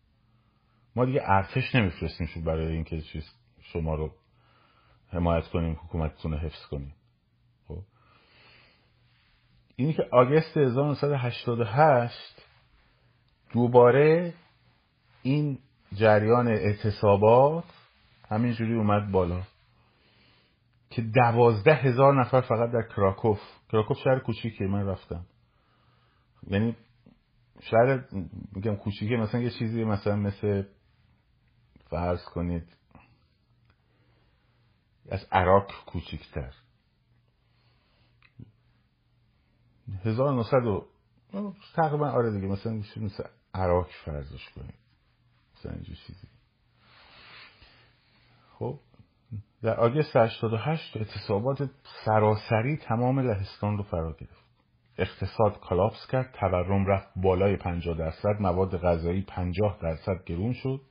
ما دیگه ارتش نمیفرستیم شو برای اینکه چیز شما رو حمایت کنیم حکومتتون رو حفظ کنیم. خب؟ اینی که آگست 1988 دوباره این جریان اعتصابات همینجوری اومد بالا. که دوازده هزار نفر فقط در کراکوف. کراکوف شهر کوچیکه من رفتم. یعنی شهر میگم کوچیکه مثلا یه چیزی مثلا مثل فرض کنید از عراق کوچیکتر. 1900 و تقریبا آره دیگه مثلا مثل عراق فرضش کنید. مثلا اینجور چیزی. خب در آگست 88 اعتصابات سراسری تمام لهستان رو فرا گرفت. اقتصاد کلاپس کرد تورم رفت بالای 50 درصد مواد غذایی 50 درصد گرون شد.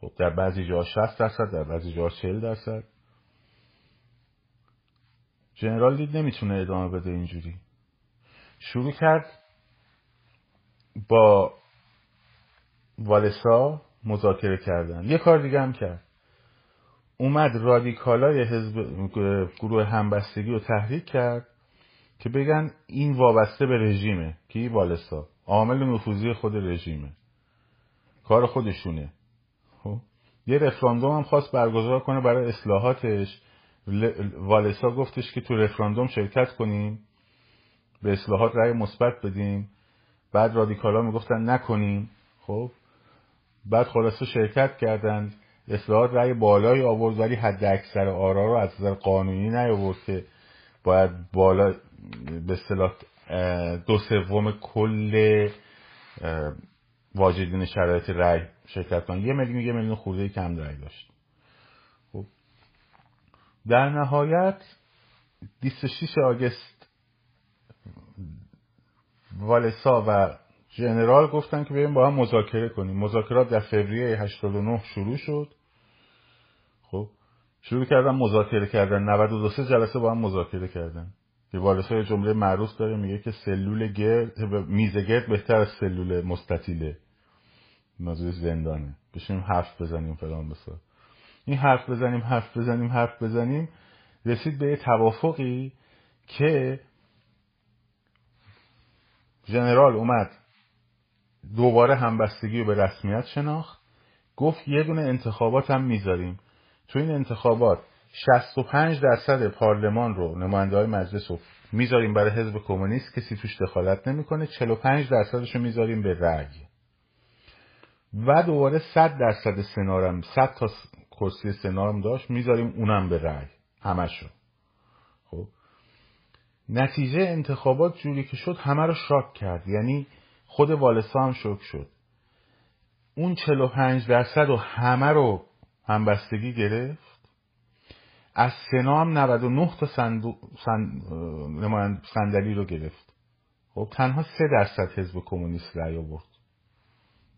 خب در بعضی جا 60 درصد در بعضی جا 40 درصد. جنرال دید نمی‌تونه ادامه بده اینجوری. شروع کرد با والسا مذاکره کردن. یه کار دیگه هم کرد. اومد رادیکالای حزب گروه همبستگی رو تحریک کرد که بگن این وابسته به رژیمه. کی؟ والسا عامل نفوذی خود رژیمه. کار خودشونه. خب؟ یه رفراندوم هم خواست برگزار کنه برای اصلاحاتش. والسا گفتش که تو رفراندوم شرکت کنیم. به اصلاحات رأی مثبت بدیم. بعد رادیکالا می‌گفتن نکنیم. خب؟ بعد خلاصه شرکت کردند. اصلاحات رأی بالایی آورد ولی حد اکثر آرا رو از نظر قانونی نیاورد که باید بالا به اصطلاح دو سوم کل واجدین شرایط رأی شرکت کنن یه میلیون یه میلیون خورده کم رأی داشت. خب. در نهایت 26 آگست والسا و ژنرال گفتن که بریم با هم مذاکره کنیم. مذاکرات در فوریه 89 شروع شد. خب شروع کردن مذاکره کردن. 92 جلسه با هم مذاکره کردن. که یه جمله معروف داره میگه که سلول گرد میز گرد بهتر از سلول مستطیله موضوع زندانه. بشیم حرف بزنیم فلان بسا. این حرف بزنیم حرف بزنیم حرف بزنیم. رسید به یه توافقی که ژنرال اومد. دوباره همبستگی رو به رسمیت شناخت. گفت یه دونه انتخابات هم می‌ذاریم. تو این انتخابات 65 درصد پارلمان رو نماینده های مجلس رو می‌ذاریم برای حزب کمونیست کسی توش دخالت نمی‌کنه. 45 درصدش رو می‌ذاریم به رأی. و دوباره 100 درصد سنارم 100 تا کرسی سنارم داشت می‌ذاریم اونم به رأی. همشو خب. نتیجه انتخابات جوری که شد همه رو شاک کرد. یعنی خود والسا هم شوک شد. اون 45 درصد و همه رو همبستگی گرفت. از سنا هم 99 تا صندلی رو گرفت. خب تنها 3 درصد حزب کمونیست رأی آورد.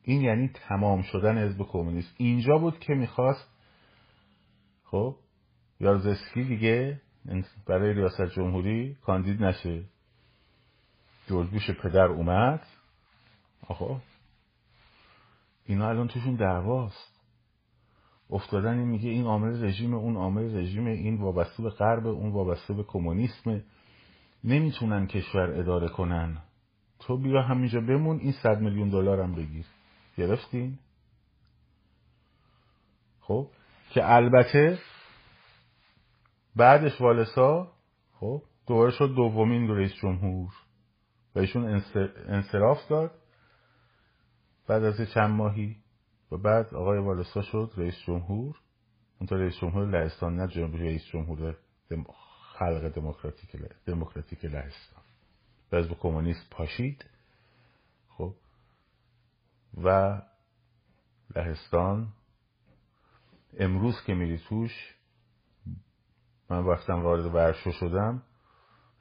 این یعنی تمام شدن حزب کمونیست. اینجا بود که می‌خواست خب یارزسکی دیگه برای ریاست جمهوری کاندید نشه. جورج پدر اومد. آخه اینا الان توشون دعواست. افتادن این میگه این عامل رژیم اون عامل رژیم این وابسته به غرب اون وابسته به کمونیسم. نمی‌تونن کشور اداره کنن. تو بیا همینجا بمون این صد میلیون دلار هم بگیر. گرفتین؟ خب که البته بعدش والسا خب دوباره شد دومین رئیس جمهور. و ایشون انصراف داد. بعد از چند ماهی و بعد آقای والسا شد رئیس جمهور. اونطور رئیس جمهور لهستان نه رئیس جمهور خلق دموکراتیک دموکراتیک لهستان. و حزب کمونیست پاشید. خب. و لهستان. امروز که میری توش من وقتم وارد ورشو شدم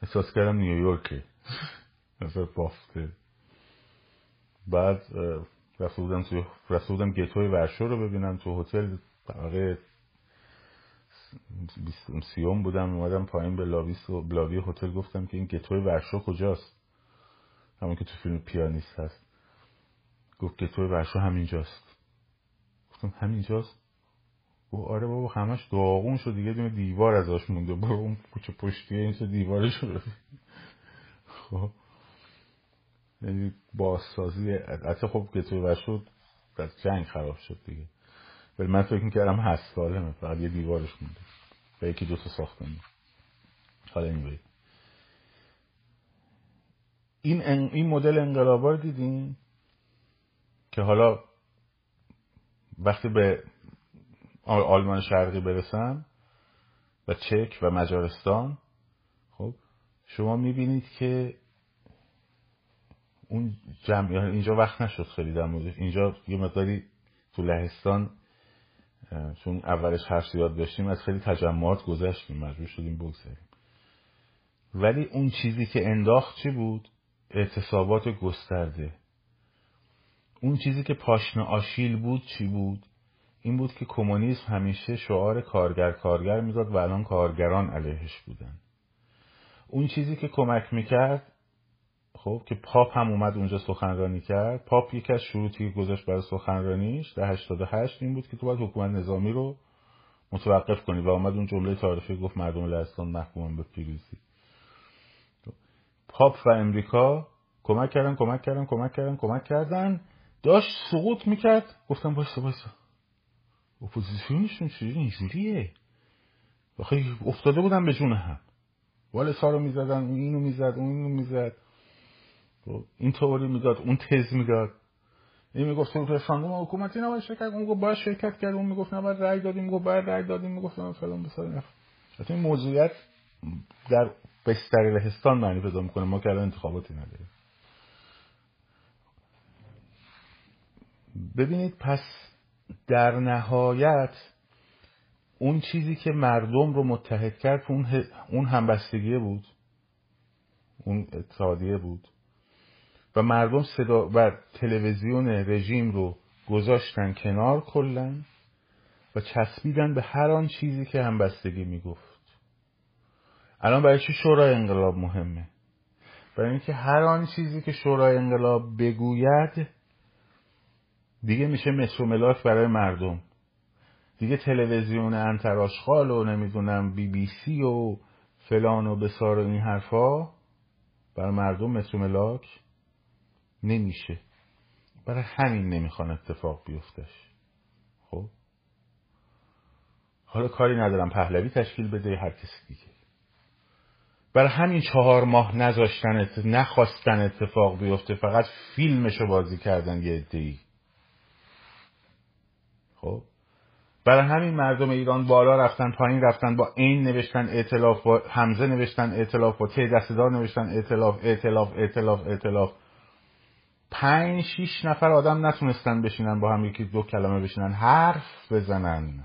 احساس کردم نیویورکه. مثل بافته. بعد رفته بودم توی بودم گتوی ورشو رو ببینم تو هتل. طبقه سیوم بودم اومدم پایین به لاوی لاوی هتل. گفتم که این گتوی ورشو کجاست؟ همون که تو فیلم پیانیست هست. گفت گتوی ورشو همینجاست. گفتم همینجاست؟ گفت آره بابا همش داغون شد دیگه. دونه دیوار ازش مونده. برو اون کوچه پشتیه این دیوارش رو خب. یعنی بازسازی حتی خب گتوی ورشو از جنگ خراب شد دیگه. ولی من فکر می‌کردم هست سالمه فقط یه دیوارش مونده. و یکی دو تا ساختمون. حالا این این این مدل انقلابا رو دیدین؟ که حالا وقتی به آلمان شرقی برسم و چک و مجارستان خب شما می‌بینید که اون جمع اینجا وقت نشد خیلی در اینجا یه مقداری تو لهستان چون اولش حرف زیاد داشتیم از خیلی تجمعات گذشتیم مجبور شدیم بگذاریم. ولی اون چیزی که انداخت چی بود؟ اعتصابات گسترده. اون چیزی که پاشنه آشیل بود چی بود؟ این بود که کمونیسم همیشه شعار کارگر کارگر می‌داد و الان کارگران علیهش بودن. اون چیزی که کمک می‌کرد خب که پاپ هم اومد اونجا سخنرانی کرد. پاپ یکی از شروطی که گذاشت برای سخنرانیش در 88 این بود که تو باید حکومت نظامی رو متوقف کنی و اومد اون جمله تاریخی گفت مردم لهستان محکوم به پیروزی پاپ و امریکا کمک کردن کمک کردن کمک کردن کمک کردن. داشت سقوط می‌کرد. گفتم بایستا بایستا اپوزیسیونشون چجوری اینجوریه. افتاده بودن به جون هم. والسا رو می‌زدن اینو می‌زد اون اینو می‌زد. خب، این طوری می‌داد اون تز می‌داد این می‌گفت رساندم حکومتی نباید شرکت اون می‌گفت باید شرکت کرد. اون می‌گفت نباید رای دادیم. می‌گفت باید رای دادیم. می‌گفت فلان بسار این موضوعیت در بستر لهستان معنی پیدا می‌کنه. ما که الان انتخاباتی نداریم. ببینید پس در نهایت اون چیزی که مردم رو متحد کرد اون, اون همبستگیه بود. اون اتحادیه بود. و مردم صدا و تلویزیون رژیم رو گذاشتن کنار کلن و چسبیدن به هر آن چیزی که همبستگی می‌گفت. الان برای چی شورای انقلاب مهمه؟ برای اینکه هر آن چیزی که شورای انقلاب بگوید دیگه میشه مصر و ملاک برای مردم. دیگه تلویزیون انتراشخال و نمی‌دونم بی بی سی و فلان و بسار و این حرفا برای مردم مصر و ملاک نمیشه. برای همین نمی‌خوان اتفاق بیفتش. خب؟ حالا کاری ندارم پهلوی تشکیل بده هر کسی دیگه. برای همین چهار ماه نذاشتن نخواستن اتفاق بیفته فقط فیلمشو بازی کردن یه ادهی خب؟ برای همین مردم ایران بالا رفتن پایین رفتن با این نوشتن اعتلاف با همزه نوشتن اعتلاف با ته دستدار نوشتن اعتلاف اعتلاف اعتلاف اعتلاف پنج شیش نفر آدم نتونستن بشینن با هم یکی دو کلمه بشینن حرف بزنن.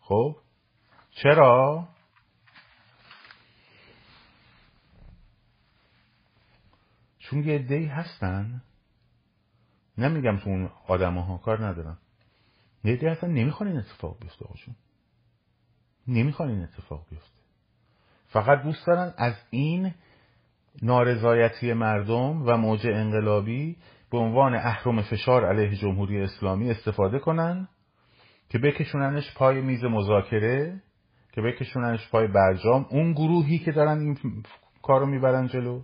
خب؟ چرا؟ چون یه دی هستن. نمیگم تو اون آدم ها کار ندارم یه دی هستن نمی‌خوان این اتفاق بیفته آقاشون نمی‌خوان این اتفاق بیفته. فقط دوست دارن از این نارضایتی مردم و موج انقلابی به عنوان اهرم فشار علیه جمهوری اسلامی استفاده کنن که بکشوننش پای میز مذاکره که بکشوننش پای برجام اون گروهی که دارن این کارو می‌برن جلو.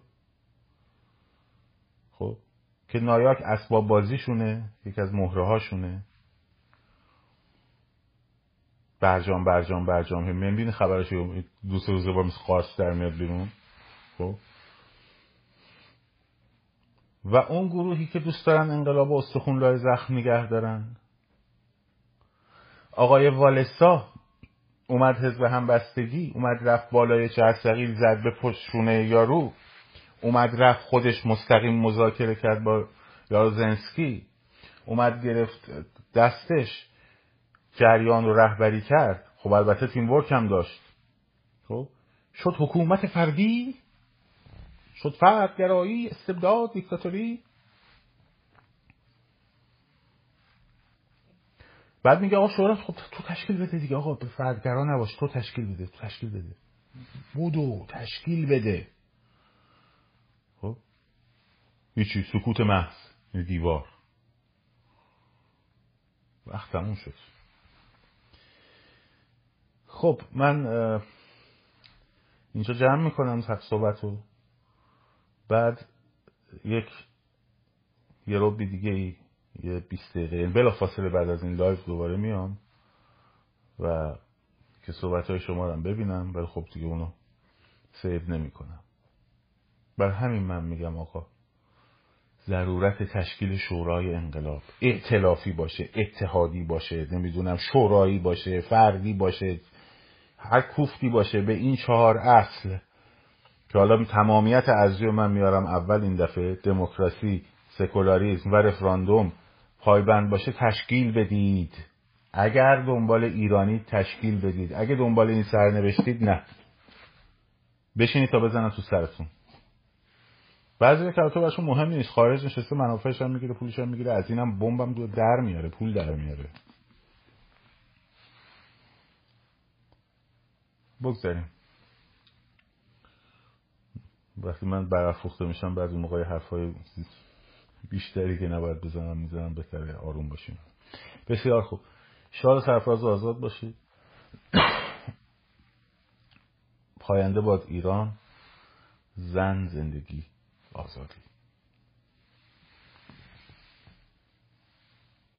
خب که نایاک اسباب بازیشونه یکی از مهره هاشونه برجام برجام. برجام می‌بینی خبرش دو سه روزه با قارس در میاد بیرون. خب. و اون گروهی که دوست دارن انقلاب استخون لای زخم نگه دارن. آقای والسا اومد حزب همبستگی اومد رفت بالای چهر سقیل زد به پشتونه یارو اومد رفت خودش مستقیم مذاکره کرد با یارزنسکی اومد گرفت دستش جریان رو رهبری کرد. خب البته تیم ورک هم داشت. خب؟ شد حکومت فردی؟ شد فردگرایی استبداد دیکتاتوری. بعد میگه آقا شورا خب تو تشکیل بده دیگه. آقا به فردگرا نباش تو تشکیل بده تو تشکیل بده. بودو تشکیل بده. خب؟ هیچی سکوت محض دیوار. وقت تموم شد. خب من اینجا جمع می‌کنم صحبت رو بعد یک یه ربعی دیگه یه 20 دقیقه یعنی بلا فاصله بعد از این live دوباره میام و که صحبت های شما رو ببینم ولی خب دیگه اونو save نمی کنم برا همین من میگم آقا ضرورت تشکیل شورای انقلاب ائتلافی باشه اتحادی باشه نمی‌دونم شورایی باشه فردی باشه هر کوفتی باشه به این چهار اصل که حالا تمامیت ارزی من میارم اول این دفعه دموکراسی سکولاریزم و رفراندوم پایبند باشه تشکیل بدید. اگر دنبال ایرانی تشکیل بدید. اگه دنبال این سرنوشتید نه. بشینید تا بزنن تو سرتون. بعضی که تو برشون مهم نیست. خارج نشسته منافعش هم می‌گیره پولش هم می‌گیره. از اینم بمبم دو در میاره پول در میاره. بگذاریم. وقتی من برافروخته میشم بعضی موقع حرفای بیشتری که نباید بزنم می‌زنم بهتره آروم باشیم. بسیار خوب. شاد سرفراز آزاد باشید. پاینده باد ایران زن زندگی آزادی.